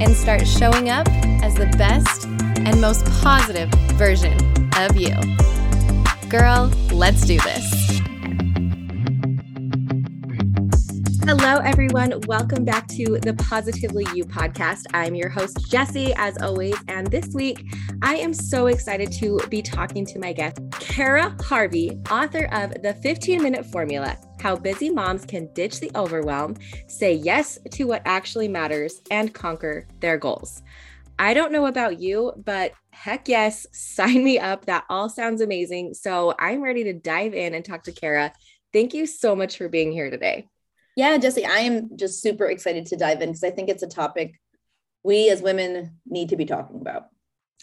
and start showing up as the best and most positive version of you. Girl, let's do this. Hello, everyone. Welcome back to the Positively You podcast. I'm your host, Jessie, as always. And this week, I am so excited to be talking to my guest, Cara Harvey, author of The 15 Minute Formula How Busy Moms Can Ditch the Overwhelm, Say Yes to What Actually Matters, and Conquer Their Goals. I don't know about you, but heck yes, sign me up. That all sounds amazing. So I'm ready to dive in and talk to Cara. Thank you so much for being here today. Yeah, Jessie, I am just super excited to dive in because I think it's a topic we as women need to be talking about.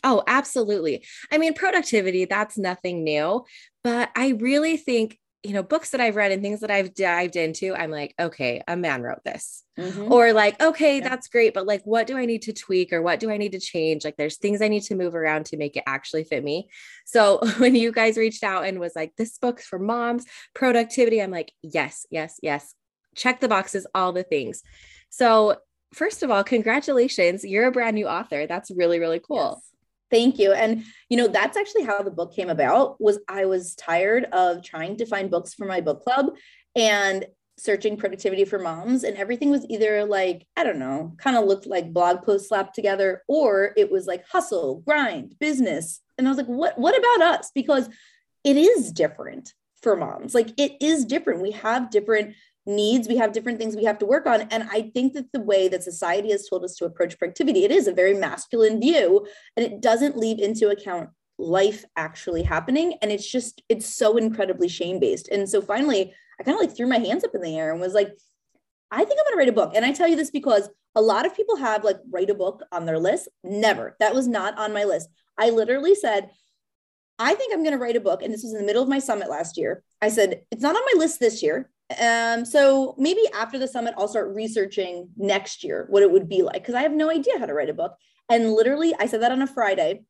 Oh, absolutely. I mean, productivity, that's nothing new, but I really think, you know, books that I've read and things that I've dived into, I'm like, okay, a man wrote this. Mm-hmm. Or like, okay, yeah. that's great, but like, what do I need to tweak or what do I need to change? Like, there's things I need to move around to make it actually fit me. So when you guys reached out and was like, this book's for moms, productivity, I'm like, yes, yes, yes, check the boxes, all the things. So, first of all, congratulations. You're a brand new author. That's really, really cool. Yes. Thank you. And you know, that's actually how the book came about was I was tired of trying to find books for my book club and searching productivity for moms and everything was either like I don't know, kind of looked like blog posts slapped together or it was like hustle, grind, business. And I was like, what what about us? Because it is different for moms. Like it is different. We have different needs we have different things we have to work on and i think that the way that society has told us to approach productivity it is a very masculine view and it doesn't leave into account life actually happening and it's just it's so incredibly shame based and so finally i kind of like threw my hands up in the air and was like i think i'm going to write a book and i tell you this because a lot of people have like write a book on their list never that was not on my list i literally said I think I'm going to write a book. And this was in the middle of my summit last year. I said, it's not on my list this year. Um, so maybe after the summit, I'll start researching next year what it would be like because I have no idea how to write a book. And literally, I said that on a Friday.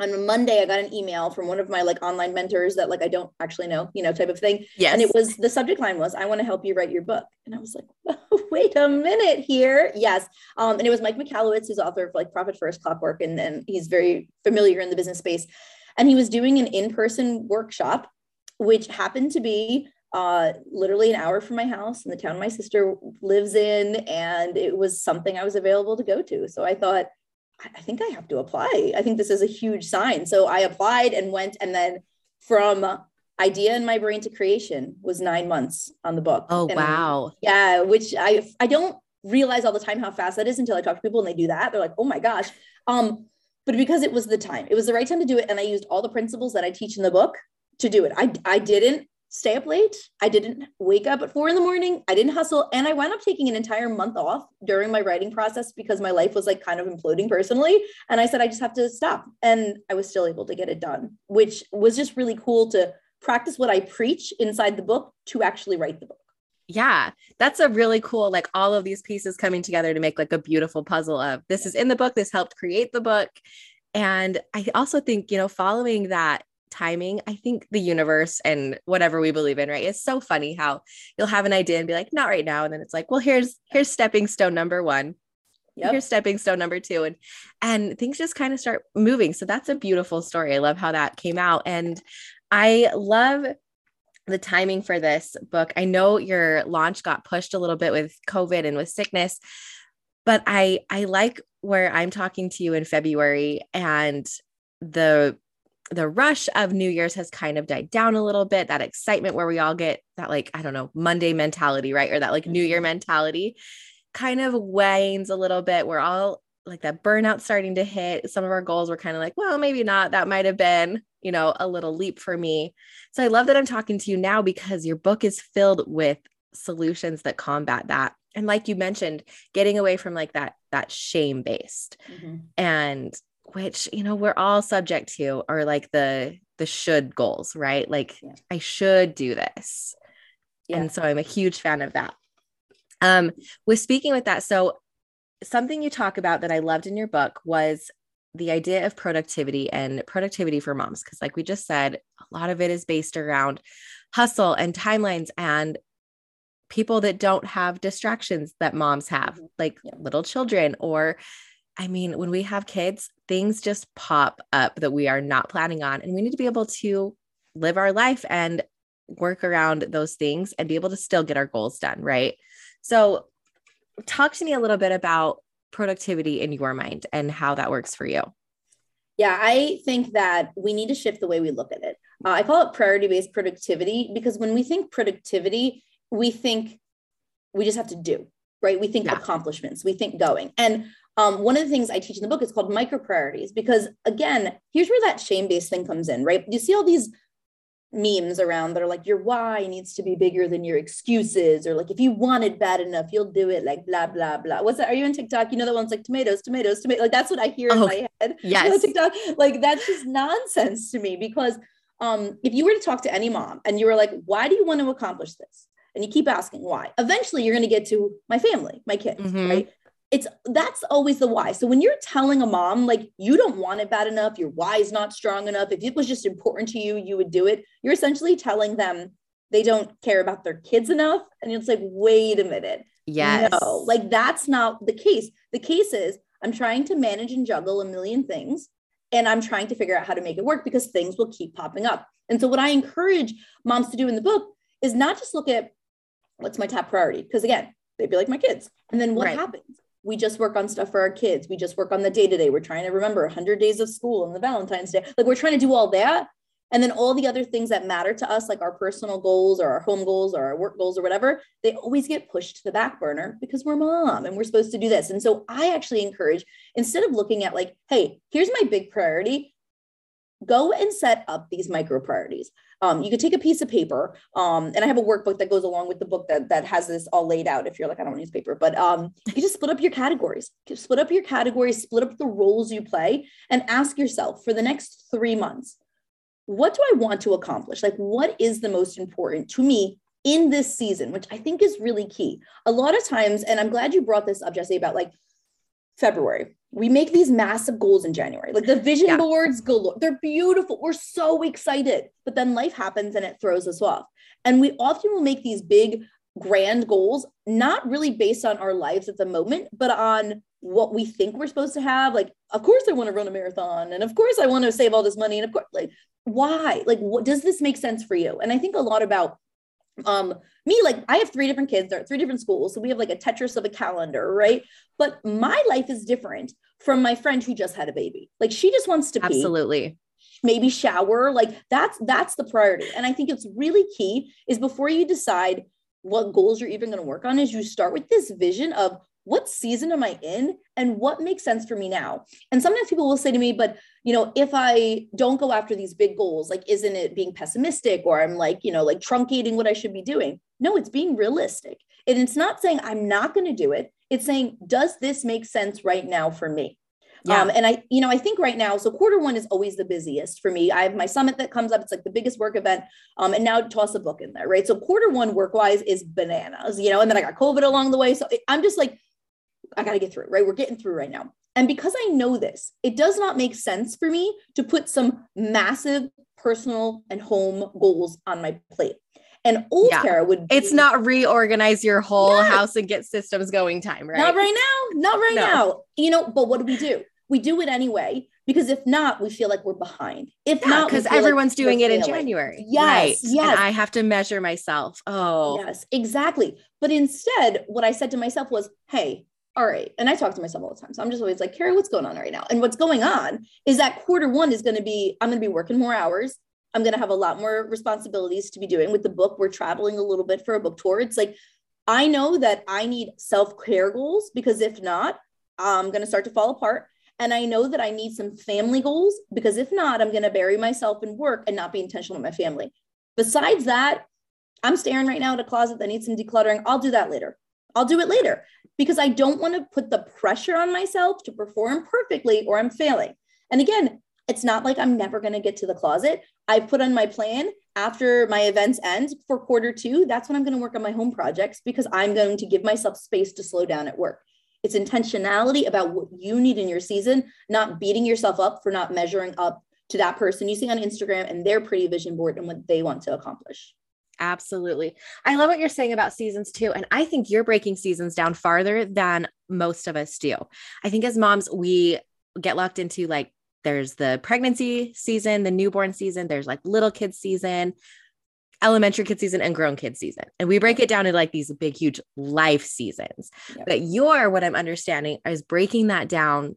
On a Monday, I got an email from one of my like online mentors that like I don't actually know, you know, type of thing. Yes. And it was the subject line was, "I want to help you write your book." And I was like, "Wait a minute here." Yes. Um, and it was Mike Michalowicz, who's author of like Profit First, Clockwork, and then he's very familiar in the business space. And he was doing an in-person workshop, which happened to be uh, literally an hour from my house in the town my sister lives in. And it was something I was available to go to. So I thought, I think I have to apply. I think this is a huge sign. So I applied and went. And then from idea in my brain to creation was nine months on the book. Oh, and wow. Yeah. Which I, I don't realize all the time how fast that is until I talk to people and they do that. They're like, oh my gosh. Um, but because it was the time, it was the right time to do it. And I used all the principles that I teach in the book to do it. I, I didn't stay up late. I didn't wake up at four in the morning. I didn't hustle. And I wound up taking an entire month off during my writing process because my life was like kind of imploding personally. And I said, I just have to stop. And I was still able to get it done, which was just really cool to practice what I preach inside the book to actually write the book. Yeah, that's a really cool, like all of these pieces coming together to make like a beautiful puzzle of this is in the book, this helped create the book. And I also think, you know, following that timing, I think the universe and whatever we believe in, right? It's so funny how you'll have an idea and be like, not right now. And then it's like, well, here's here's stepping stone number one. Yep. Here's stepping stone number two. And and things just kind of start moving. So that's a beautiful story. I love how that came out. And I love the timing for this book. I know your launch got pushed a little bit with COVID and with sickness, but I I like where I'm talking to you in February and the the rush of New Year's has kind of died down a little bit. That excitement where we all get that, like, I don't know, Monday mentality, right? Or that like New Year mm-hmm. mentality kind of wanes a little bit. We're all like that burnout starting to hit. Some of our goals were kind of like, well, maybe not. That might have been, you know, a little leap for me. So I love that I'm talking to you now because your book is filled with solutions that combat that. And like you mentioned, getting away from like that that shame based mm-hmm. and which you know we're all subject to are like the the should goals right like yeah. i should do this yeah. and so i'm a huge fan of that um with speaking with that so something you talk about that i loved in your book was the idea of productivity and productivity for moms because like we just said a lot of it is based around hustle and timelines and people that don't have distractions that moms have mm-hmm. like yeah. little children or I mean, when we have kids, things just pop up that we are not planning on. And we need to be able to live our life and work around those things and be able to still get our goals done. Right. So, talk to me a little bit about productivity in your mind and how that works for you. Yeah, I think that we need to shift the way we look at it. Uh, I call it priority based productivity because when we think productivity, we think we just have to do, right? We think yeah. accomplishments, we think going. And um, one of the things I teach in the book is called micro priorities because, again, here's where that shame based thing comes in, right? You see all these memes around that are like, your why needs to be bigger than your excuses, or like, if you want it bad enough, you'll do it, like, blah, blah, blah. What's that? Are you on TikTok? You know, that one's like tomatoes, tomatoes, tomatoes. Like, that's what I hear oh, in my head. Yes. You know, TikTok. Like, that's just nonsense to me because um, if you were to talk to any mom and you were like, why do you want to accomplish this? And you keep asking why, eventually you're going to get to my family, my kids, mm-hmm. right? It's that's always the why. So when you're telling a mom like you don't want it bad enough, your why is not strong enough, if it was just important to you, you would do it. You're essentially telling them they don't care about their kids enough. And it's like, wait a minute. Yes. No, like that's not the case. The case is I'm trying to manage and juggle a million things and I'm trying to figure out how to make it work because things will keep popping up. And so what I encourage moms to do in the book is not just look at what's my top priority because again, they'd be like my kids. And then what right. happens? We just work on stuff for our kids. We just work on the day to day. We're trying to remember 100 days of school and the Valentine's Day. Like we're trying to do all that. And then all the other things that matter to us, like our personal goals or our home goals or our work goals or whatever, they always get pushed to the back burner because we're mom and we're supposed to do this. And so I actually encourage, instead of looking at like, hey, here's my big priority, go and set up these micro priorities. Um, you could take a piece of paper, um, and I have a workbook that goes along with the book that that has this all laid out. If you're like, I don't want to use paper, but um, you just split up your categories. Split up your categories, split up the roles you play, and ask yourself for the next three months, what do I want to accomplish? Like, what is the most important to me in this season, which I think is really key. A lot of times, and I'm glad you brought this up, Jessie, about like February. We make these massive goals in January, like the vision yeah. boards galore. They're beautiful. We're so excited. But then life happens and it throws us off. And we often will make these big, grand goals, not really based on our lives at the moment, but on what we think we're supposed to have. Like, of course, I want to run a marathon. And of course, I want to save all this money. And of course, like, why? Like, what does this make sense for you? And I think a lot about um me like i have three different kids they're at three different schools so we have like a tetris of a calendar right? But my life is different from my friend who just had a baby. Like she just wants to absolutely. Pee, maybe shower. Like that's that's the priority. And i think it's really key is before you decide what goals you're even going to work on is you start with this vision of what season am I in and what makes sense for me now? And sometimes people will say to me, but you know, if I don't go after these big goals, like isn't it being pessimistic or I'm like, you know, like truncating what I should be doing? No, it's being realistic. And it's not saying I'm not going to do it. It's saying, does this make sense right now for me? Yeah. Um, and I, you know, I think right now, so quarter one is always the busiest for me. I have my summit that comes up. It's like the biggest work event. Um, and now toss a book in there, right? So quarter one work wise is bananas, you know, and then I got COVID along the way. So I'm just like, I got to get through, right? We're getting through right now. And because I know this, it does not make sense for me to put some massive personal and home goals on my plate. And old yeah. Cara would be, It's not reorganize your whole yeah. house and get systems going time, right? Not right now. Not right no. now. You know, but what do we do? We do it anyway because if not, we feel like we're behind. If yeah, not, because everyone's like doing it in January. Yes. Right. Yes. And I have to measure myself. Oh, yes, exactly. But instead, what I said to myself was, hey, all right. And I talk to myself all the time. So I'm just always like, Cara, what's going on right now? And what's going on is that quarter one is going to be, I'm going to be working more hours. I'm going to have a lot more responsibilities to be doing with the book. We're traveling a little bit for a book tour. It's like, I know that I need self care goals because if not, I'm going to start to fall apart. And I know that I need some family goals because if not, I'm going to bury myself in work and not be intentional with my family. Besides that, I'm staring right now at a closet that needs some decluttering. I'll do that later. I'll do it later because I don't want to put the pressure on myself to perform perfectly or I'm failing. And again, it's not like I'm never going to get to the closet. I put on my plan after my events end for quarter two. That's when I'm going to work on my home projects because I'm going to give myself space to slow down at work. It's intentionality about what you need in your season, not beating yourself up for not measuring up to that person you see on Instagram and their pretty vision board and what they want to accomplish. Absolutely. I love what you're saying about seasons too. And I think you're breaking seasons down farther than most of us do. I think as moms, we get locked into like there's the pregnancy season, the newborn season, there's like little kids season, elementary kid season, and grown kid season. And we break it down into like these big, huge life seasons. Yep. But you're what I'm understanding is breaking that down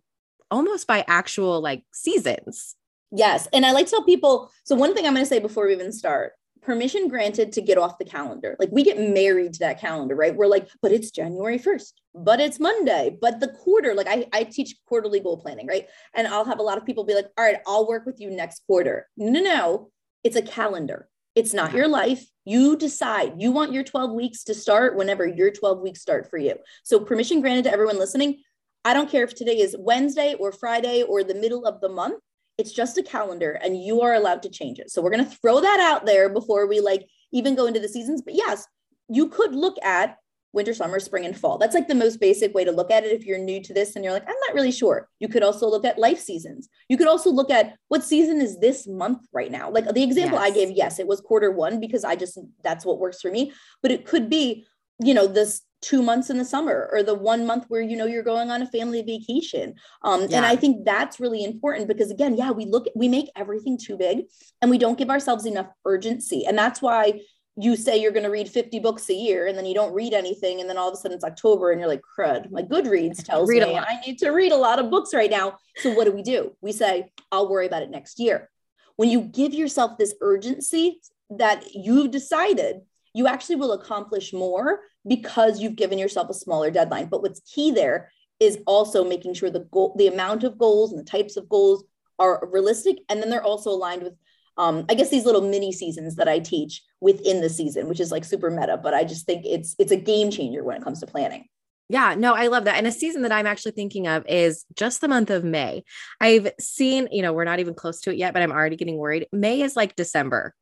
almost by actual like seasons. Yes. And I like to tell people so, one thing I'm going to say before we even start permission granted to get off the calendar. Like we get married to that calendar, right? We're like, but it's January 1st, but it's Monday, but the quarter, like I, I teach quarterly goal planning, right? And I'll have a lot of people be like, all right, I'll work with you next quarter. No, no, it's a calendar. It's not your life. You decide. You want your 12 weeks to start whenever your 12 weeks start for you. So permission granted to everyone listening. I don't care if today is Wednesday or Friday or the middle of the month it's just a calendar and you are allowed to change it. So we're going to throw that out there before we like even go into the seasons. But yes, you could look at winter, summer, spring, and fall. That's like the most basic way to look at it. If you're new to this and you're like, I'm not really sure, you could also look at life seasons. You could also look at what season is this month right now. Like the example yes. I gave, yes, it was quarter one because I just, that's what works for me. But it could be, you know, this two months in the summer or the one month where you know you're going on a family vacation. Um, yeah. and i think that's really important because again yeah we look we make everything too big and we don't give ourselves enough urgency. And that's why you say you're going to read 50 books a year and then you don't read anything and then all of a sudden it's october and you're like crud my goodreads tells me i need to read a lot of books right now. So what do we do? We say i'll worry about it next year. When you give yourself this urgency that you've decided you actually will accomplish more because you've given yourself a smaller deadline. But what's key there is also making sure the goal, the amount of goals and the types of goals are realistic. And then they're also aligned with, um, I guess, these little mini seasons that I teach within the season, which is like super meta. But I just think it's it's a game changer when it comes to planning. Yeah, no, I love that. And a season that I'm actually thinking of is just the month of May. I've seen, you know, we're not even close to it yet, but I'm already getting worried. May is like December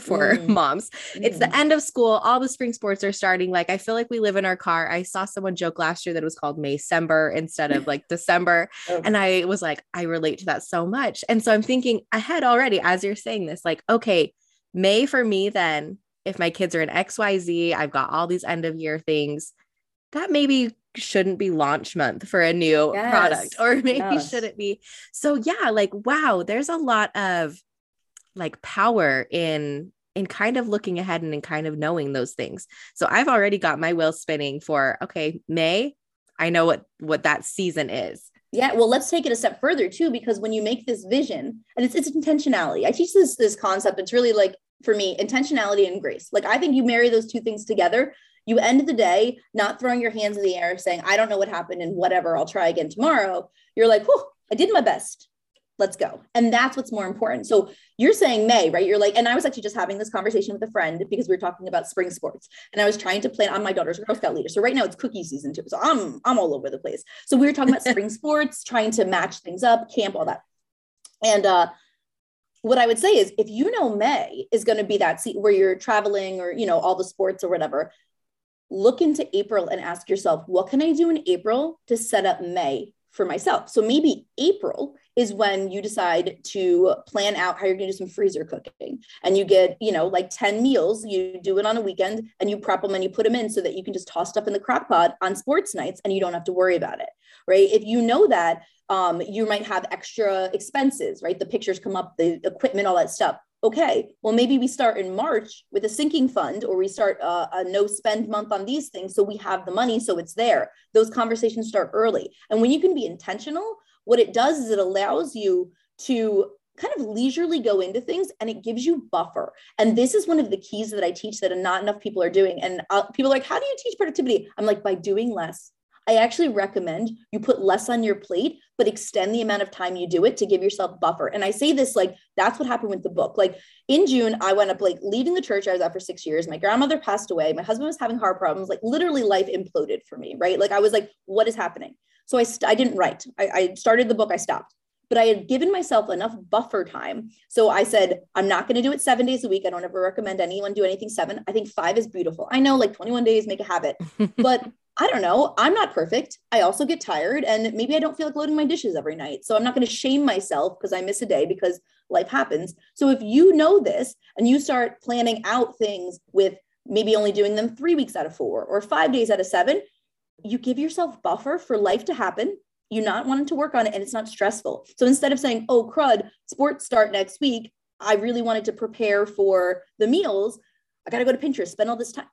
for mm. moms. Mm. It's the mm. end of school. All the spring sports are starting. Like, I feel like we live in our car. I saw someone joke last year that it was called May Maycember instead of like December. Oh. And I was like, I relate to that so much. And so I'm thinking ahead already as you're saying this, like, okay, May for me, then, if my kids are in XYZ, I've got all these end of year things, that maybe shouldn't be launch month for a new yes. product or maybe yes. shouldn't be. So, yeah, like, wow, there's a lot of like power in in kind of looking ahead and in kind of knowing those things. So I've already got my wheel spinning for okay, May, I know what what that season is. Yeah, well, let's take it a step further too, because when you make this vision, and it's it's intentionality. I teach this this concept. It's really like for me, intentionality and grace. Like I think you marry those two things together. You end the day not throwing your hands in the air, saying, "I don't know what happened, and whatever, I'll try again tomorrow." You're like, "Whew, I did my best let's go. And that's what's more important. So you're saying May, right? You're like, and I was actually just having this conversation with a friend because we were talking about spring sports. And I was trying to plan on my daughter's Girl Scout leader. So right now it's cookie season too. So I'm I'm all over the place. So we were talking about spring sports, trying to match things up, camp, all that. And uh what I would say is if you know May is going to be that seat where you're traveling or you know all the sports or whatever, look into April and ask yourself, what can I do in April to set up May for myself? So maybe April is when you decide to plan out how you're going to do some freezer cooking. And you get you know like 10 meals you do it on a weekend and you prep them and you put them in so that you can just toss stuff in the crock pot on sports nights and you don't have to worry about it right? If you know that um, you might have extra expenses right? The pictures come up the equipment all that stuff okay, well, maybe we start in March with a sinking fund or we start a, a, no spend month on these things. So we have the money, so it's there. Those conversations start early. And when you can be intentional, what it does is it allows you to kind of leisurely go into things and it gives you buffer. And this is one of the keys that I teach that not enough people are doing. And uh, people are like, how do you teach productivity? I'm like, by doing less. I actually recommend you put less on your plate, but extend the amount of time you do it to give yourself buffer. And I say this like that's what happened with the book. Like in June, I went up like leaving the church I was at for six years. My grandmother passed away. My husband was having heart problems. Like literally, life imploded for me. Right? Like I was like, what is happening? So I st- I didn't write. I, I started the book. I stopped but I had given myself enough buffer time. So I said, I'm not going to do it seven days a week. I don't ever recommend anyone do anything seven. I think five is beautiful. I know like 21 days make a habit, but I don't know. I'm not perfect. I also get tired and maybe I don't feel like loading my dishes every night. So I'm not going to shame myself because I miss a day because life happens. So if you know this and you start planning out things with maybe only doing them three weeks out of four or five days out of seven, you give yourself buffer for life to happen. You're not wanting to work on it and it's not stressful. So instead of saying, oh, crud, sports start next week, I really wanted to prepare for the meals. I got to go to Pinterest, spend all this time.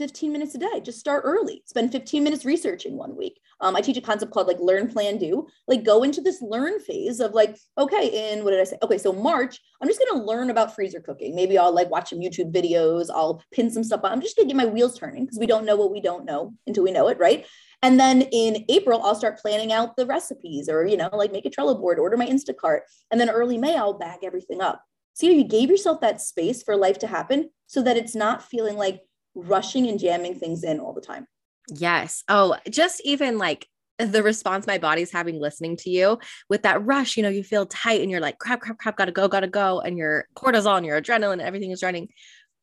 15 minutes a day. Just start early. Spend 15 minutes researching one week. Um, I teach a concept called like learn, plan, do. Like go into this learn phase of like, okay, in what did I say? Okay, so March, I'm just gonna learn about freezer cooking. Maybe I'll like watch some YouTube videos. I'll pin some stuff on. I'm just gonna get my wheels turning because we don't know what we don't know until we know it, right? And then in April, I'll start planning out the recipes or, you know, like make a Trello board, order my Instacart. And then early May, I'll bag everything up. See, you gave yourself that space for life to happen so that it's not feeling like rushing and jamming things in all the time. Yes. Oh, just even like the response my body's having listening to you with that rush, you know, you feel tight and you're like, crap, crap, crap, gotta go, gotta go. And your cortisol and your adrenaline, everything is running.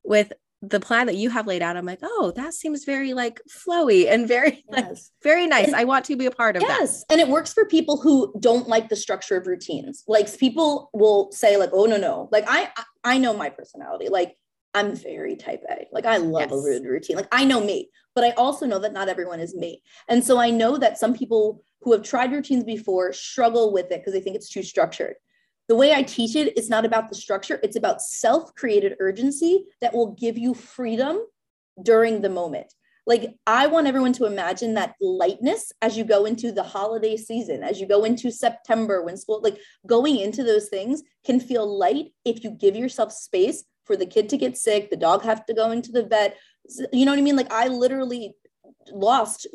With the plan that you have laid out, I'm like, oh, that seems very like flowy and very, yes. like, very nice. And, I want to be a part of yes. that. Yes. And it works for people who don't like the structure of routines. Like people will say, like, oh no, no. Like I I know my personality. Like I'm very type A. Like I love yes. a routine. Like I know me, but I also know that not everyone is me. And so I know that some people who have tried routines before struggle with it because they think it's too structured. The way I teach it, it's not about the structure, it's about self-created urgency that will give you freedom during the moment. Like I want everyone to imagine that lightness as you go into the holiday season, as you go into September when school like going into those things can feel light if you give yourself space for the kid to get sick, the dog have to go into the vet. You know what I mean? Like I literally lost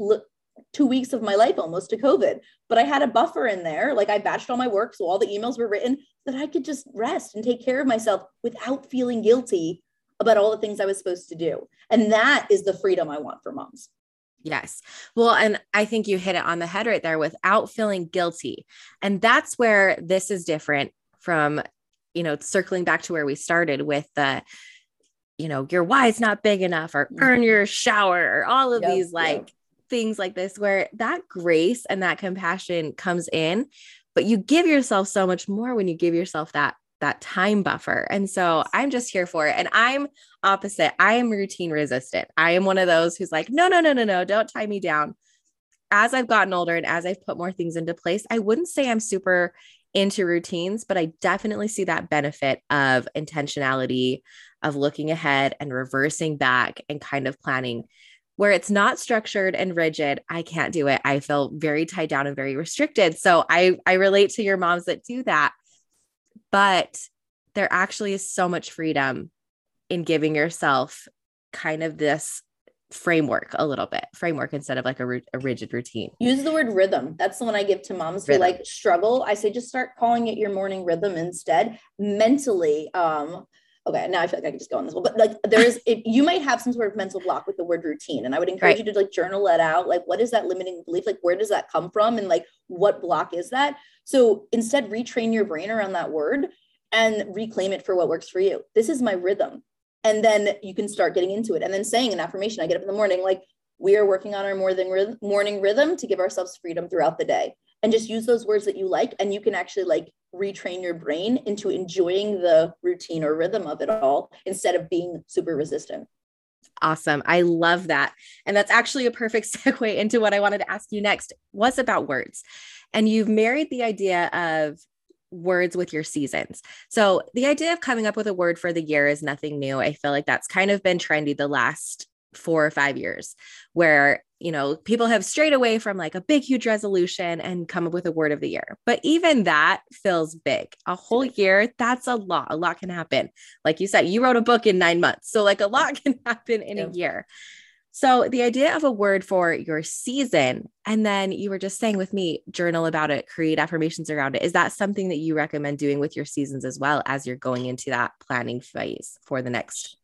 two weeks of my life almost to COVID, but I had a buffer in there. Like I batched all my work. So all the emails were written that I could just rest and take care of myself without feeling guilty about all the things I was supposed to do. And that is the freedom I want for moms. Yes. Well, and I think you hit it on the head right there without feeling guilty. And that's where this is different from you know, circling back to where we started with the, you know, your why is not big enough or earn mm-hmm. your shower or all of yep, these like yep. things like this, where that grace and that compassion comes in, but you give yourself so much more when you give yourself that that time buffer. And so I'm just here for it. And I'm opposite. I am routine resistant. I am one of those who's like, no, no, no, no, no, don't tie me down. As I've gotten older and as I've put more things into place, I wouldn't say I'm super into routines, but I definitely see that benefit of intentionality, of looking ahead and reversing back and kind of planning where it's not structured and rigid. I can't do it. I feel very tied down and very restricted. So I I relate to your moms that do that. But there actually is so much freedom in giving yourself kind of this framework a little bit framework instead of like a, a rigid routine. Use the word rhythm. That's the one i give to moms who like struggle. I say just start calling it your morning rhythm instead. Mentally um okay now i feel like i can just go on this one but like there's if you might have some sort of mental block with the word routine and i would encourage right. you to like journal that out like what is that limiting belief? Like where does that come from? And like what block is that? So instead retrain your brain around that word and reclaim it for what works for you. This is my rhythm and then you can start getting into it and then saying an affirmation i get up in the morning like we are working on our morning morning rhythm to give ourselves freedom throughout the day and just use those words that you like and you can actually like retrain your brain into enjoying the routine or rhythm of it all instead of being super resistant Awesome. I love that. And that's actually a perfect segue into what I wanted to ask you next was about words. And you've married the idea of words with your seasons. So the idea of coming up with a word for the year is nothing new. I feel like that's kind of been trendy the last four or five years where you know people have strayed away from like a big huge resolution and come up with a word of the year. But even that feels big. A whole year that's a lot. A lot can happen. Like you said you wrote a book in nine months. So like a lot can happen in yeah. a year So, the idea of a word for your season, and then you were just saying with me, journal about it, create affirmations around it. Is that something that you recommend doing with your seasons as well as you're going into that planning phase for the next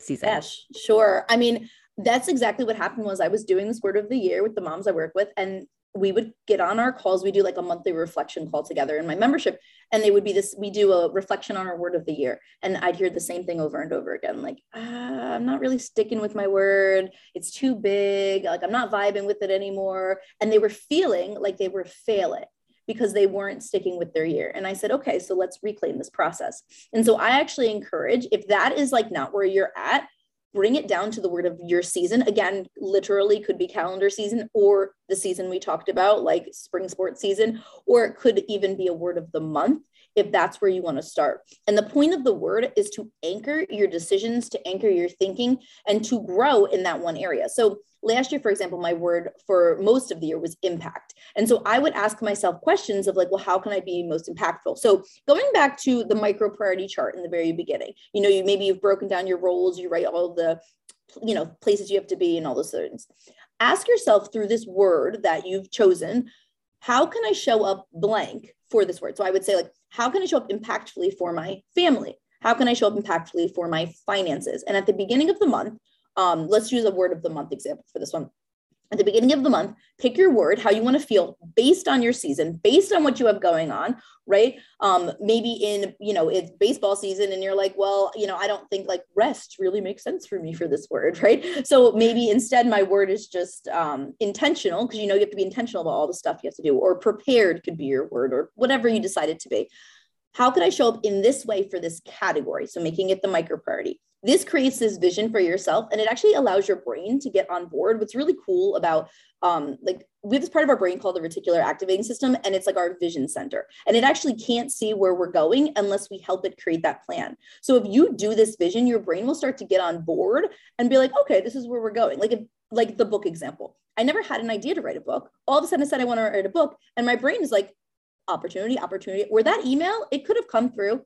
season? Yes, sure. I mean, that's exactly what happened was I was doing this word of the year with the moms I work with and we would get on our calls. We do like a monthly reflection call together in my membership. And they would be this, we do a reflection on our word of the year. And I'd hear the same thing over and over again. Like, ah, I'm not really sticking with my word. It's too big. Like I'm not vibing with it anymore. And they were feeling like they were failing because they weren't sticking with their year. And I said, okay, so let's reclaim this process. And so I actually encourage if that is like not where you're at, bring it down to the word of your season. Again, literally could be calendar season or the season we talked about, like spring sports season, or it could even be a word of the month if that's where you want to start. And the point of the word is to anchor your decisions, to anchor your thinking, and to grow in that one area. So last year, for example, my word for most of the year was impact. And so I would ask myself questions of like, well, how can I be most impactful? So going back to the micro priority chart in the very beginning, you know, you maybe you've broken down your roles, you write all the, you know, places you have to be and all those things. Ask yourself through this word that you've chosen, how can I show up blank for this word? So I would say like, how can I show up impactfully for my family? How can I show up impactfully for my finances? And at the beginning of the month, um, let's use a word of the month example for this one. At the beginning of the month, pick your word, how you want to feel based on your season, based on what you have going on, right? Um, maybe in, you know, it's baseball season and you're like, well, you know, I don't think like rest really makes sense for me for this word, right? So maybe instead my word is just um, intentional because you know you have to be intentional about all the stuff you have to do, or prepared could be your word, or whatever you decide to be. How could I show up in this way for this category? So making it the micro priority this creates this vision for yourself and it actually allows your brain to get on board. What's really cool about um, like we have this part of our brain called the reticular activating system and it's like our vision center. And it actually can't see where we're going unless we help it create that plan. So if you do this vision your brain will start to get on board and be like okay this is where we're going. Like if, like the book example. I never had an idea to write a book. All of a sudden i said i want to write a book and my brain is like opportunity opportunity. Or that email it could have come through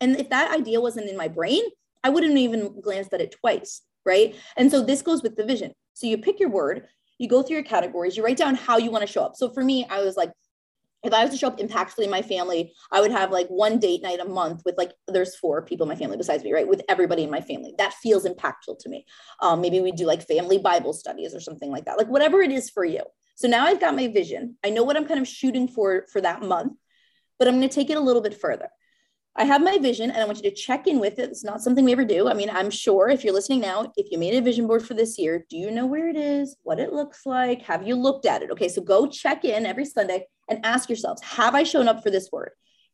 and if that idea wasn't in my brain I wouldn't even glanced at it twice, right? And so this goes with the vision. So you pick your word, you go through your categories, you write down how you want to show up. So for me, I was like, if I was to show up impactfully in my family, I would have like one date night a month with like there's four people in my family besides me, right? With everybody in my family. That feels impactful to me. Um, maybe we do like family Bible studies or something like that, like whatever it is for you. So now I've got my vision. I know what I'm kind of shooting for for that month, but I'm going to take it a little bit further. I have my vision and I want you to check in with it. It's not something we ever do. I mean, I'm sure if you're listening now, if you made a vision board for this year, do you know where it is, what it looks like? Have you looked at it? Okay, so go check in every Sunday and ask yourselves, have I shown up for this word?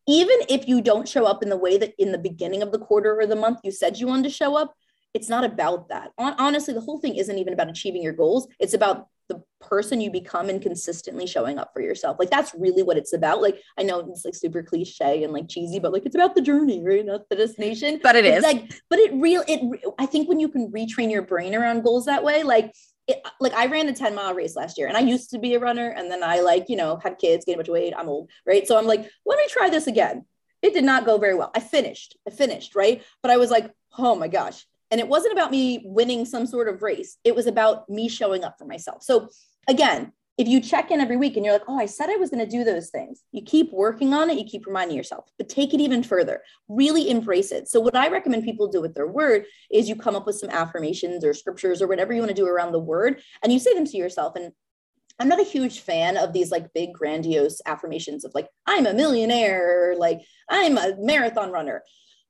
Even if you don't show up in the way that in the beginning of the quarter or the month you said you wanted to show up, it's not about that. Honestly, the whole thing isn't even about achieving your goals. It's about the person you become and consistently showing up for yourself. Like that's really what it's about. Like I know it's like super cliche and like cheesy, but like it's about the journey, right? Not the destination. But it it's is. like, but it real it I think when you can retrain your brain around goals that way, like it, like I ran a 10 mile race last year and I used to be a runner and then I like, you know, had kids, gained a bunch of weight. I'm old, right? So I'm like, let me try this again. It did not go very well. I finished. I finished, right? But I was like, oh my gosh, and it wasn't about me winning some sort of race, it was about me showing up for myself. So, again, if you check in every week and you're like, oh, I said I was going to do those things, you keep working on it, you keep reminding yourself, but take it even further. Really embrace it. So, what I recommend people do with their word is you come up with some affirmations or scriptures or whatever you want to do around the word, and you say them to yourself. And I'm not a huge fan of these like big grandiose affirmations of like, I'm a millionaire, or like, I'm a marathon runner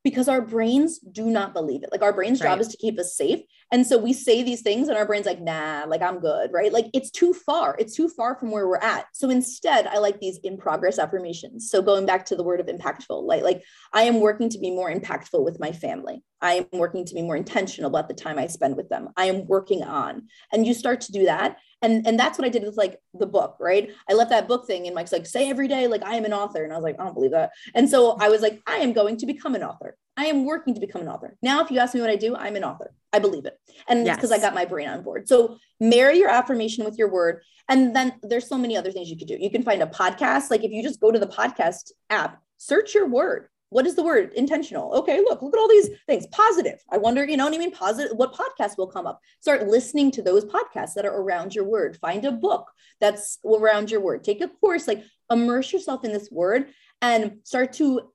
because our brains do not believe it. Like our brain's right. job is to keep us safe. And so we say these things and our brain's like, nah, like I'm good, right? Like it's too far. It's too far from where we're at. So instead, I like these in progress affirmations. So going back to the word of impactful, like, like I am working to be more impactful with my family. I am working to be more intentional about the time I spend with them. I am working on. And you start to do that and and that's what I did with like the book, right? I left that book thing and Mike's like, say every day, like I am an author. And I was like, I don't believe that. And so I was like, I am going to become an author. I am working to become an author. Now, if you ask me what I do, I'm an author. I believe it. And yes. it's because I got my brain on board. So marry your affirmation with your word. And then there's so many other things you could do. You can find a podcast. Like if you just go to the podcast app, search your word what is the word intentional okay look look at all these things positive i wonder you know what i mean positive what podcast will come up start listening to those podcasts that are around your word find a book that's around your word take a course like immerse yourself in this word and start to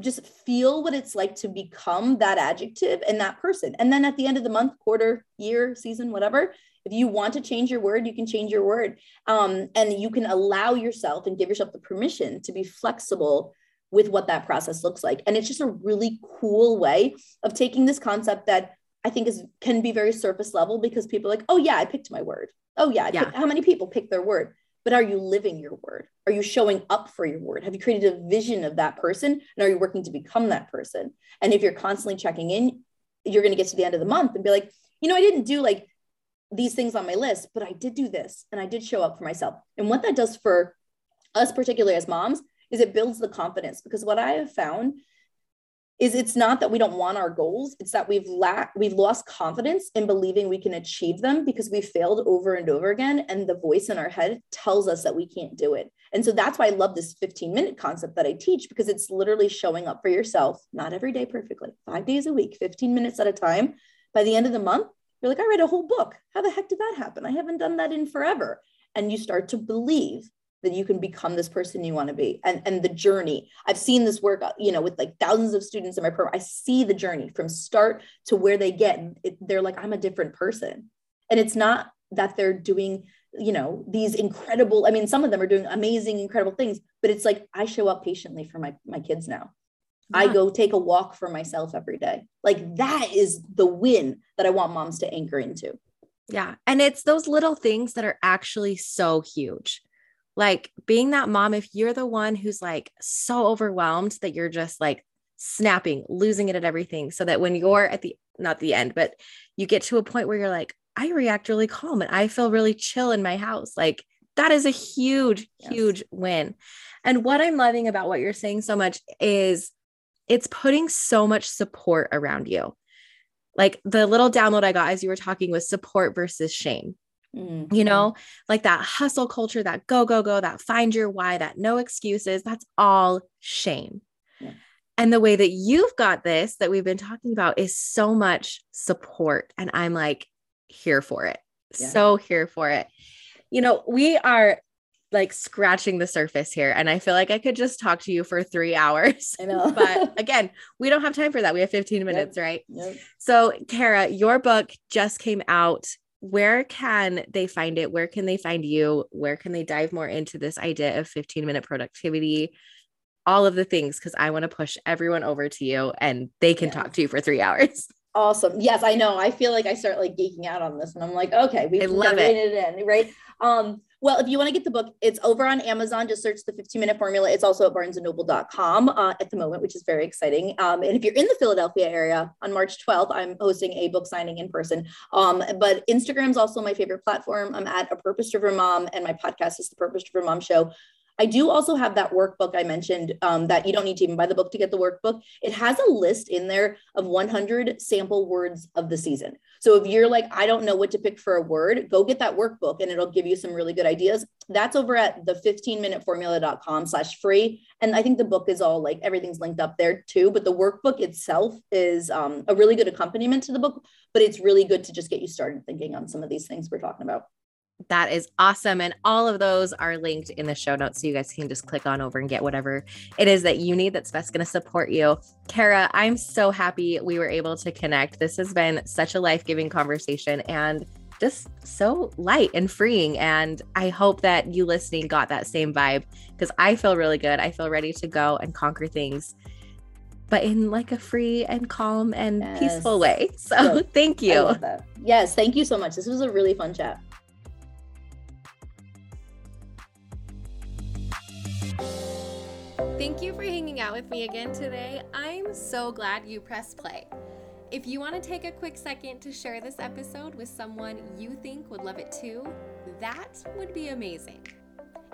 just feel what it's like to become that adjective and that person and then at the end of the month quarter year season whatever if you want to change your word you can change your word um, and you can allow yourself and give yourself the permission to be flexible with what that process looks like. And it's just a really cool way of taking this concept that I think is can be very surface level because people are like, oh yeah, I picked my word. Oh yeah, yeah. how many people pick their word? But are you living your word? Are you showing up for your word? Have you created a vision of that person? And are you working to become that person? And if you're constantly checking in, you're going to get to the end of the month and be like, you know, I didn't do like these things on my list, but I did do this and I did show up for myself. And what that does for us, particularly as moms, is it builds the confidence because what I have found is it's not that we don't want our goals it's that we've lacked we've lost confidence in believing we can achieve them because we've failed over and over again and the voice in our head tells us that we can't do it. And so that's why i love this 15 minute concept that i teach because it's literally showing up for yourself not every day perfectly five days a week 15 minutes at a time. By the end of the month you're like i read a whole book. How the heck did that happen? I haven't done that in forever. And you start to believe that you can become this person you want to be and and the journey. I've seen this work uh, you know with like thousands of students in my program. I see the journey from start to where they get it, they're like i'm a different person. And it's not that they're doing you know these incredible i mean some of them are doing amazing incredible things but it's like i show up patiently for my my kids now. Yeah. i go take a walk for myself every day. Like that is the win that i want moms to anchor into. Yeah and it's those little things that are actually so huge like being that mom, if you're the one who's like so overwhelmed that you're just like snapping, losing it at everything, so that when you're at the not the end, but you get to a point where you're like, I react really calm and I feel really chill in my house. Like that is a huge, yes. huge win. And what I'm loving about what you're saying so much is it's putting so much support around you. Like the little download I got as you were talking was support versus shame. Mm-hmm. You know, like that hustle culture, that go, go, go, that find your why, that no excuses, that's all shame. Yeah. And the way that you've got this that we've been talking about is so much support. And I'm like, here for it. Yeah. So here for it. You know, we are like scratching the surface here. And I feel like I could just talk to you for three hours. I know. but again, we don't have time for that. We have 15 minutes, yep. right? Yep. So, Cara, your book just came out where can they find it? Where can they find you? Where can they dive more into this idea of 15 minute productivity? All of the things, because I want to push everyone over to you and they can yeah. talk to you for three hours. Awesome. Yes, I know. I feel like I start like geeking out on this and I'm like, okay, we love it. it in, right? Um, well, if you want to get the book, it's over on Amazon. Just search the 15 minute formula. It's also at barnesandnoble.com uh, at the moment, which is very exciting. Um, and if you're in the Philadelphia area on March 12th, I'm hosting a book signing in person. Um, but Instagram is also my favorite platform. I'm at a purpose driven mom, and my podcast is the Purpose Driven Mom Show. I do also have that workbook I mentioned um, that you don't need to even buy the book to get the workbook. It has a list in there of 100 sample words of the season. So if you're like, I don't know what to pick for a word, go get that workbook and it'll give you some really good ideas. That's over at the 15 minute formula.com slash free. And I think the book is all like everything's linked up there too. But the workbook itself is um, a really good accompaniment to the book, but it's really good to just get you started thinking on some of these things we're talking about. That is awesome. And all of those are linked in the show notes. So you guys can just click on over and get whatever it is that you need that's best going to support you. Cara, I'm so happy we were able to connect. This has been such a life giving conversation and just so light and freeing. And I hope that you listening got that same vibe because I feel really good. I feel ready to go and conquer things but in like a free and calm and yes. peaceful way. So thank you. Yes, thank you so much. This was a really fun chat. Thank you for hanging out with me again today. I'm so glad you pressed play. If you want to take a quick second to share this episode with someone you think would love it too, that would be amazing.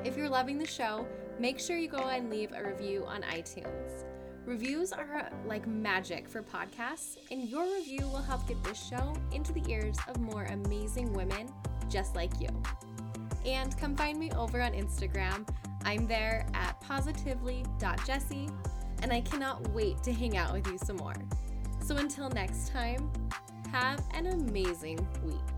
If you're loving the show, make sure you go and leave a review on iTunes. Reviews are like magic for podcasts, and your review will help get this show into the ears of more amazing women just like you. And come find me over on Instagram I'm there at positively.jessie. and I cannot wait to hang out with you some more. So until next time, have an amazing week.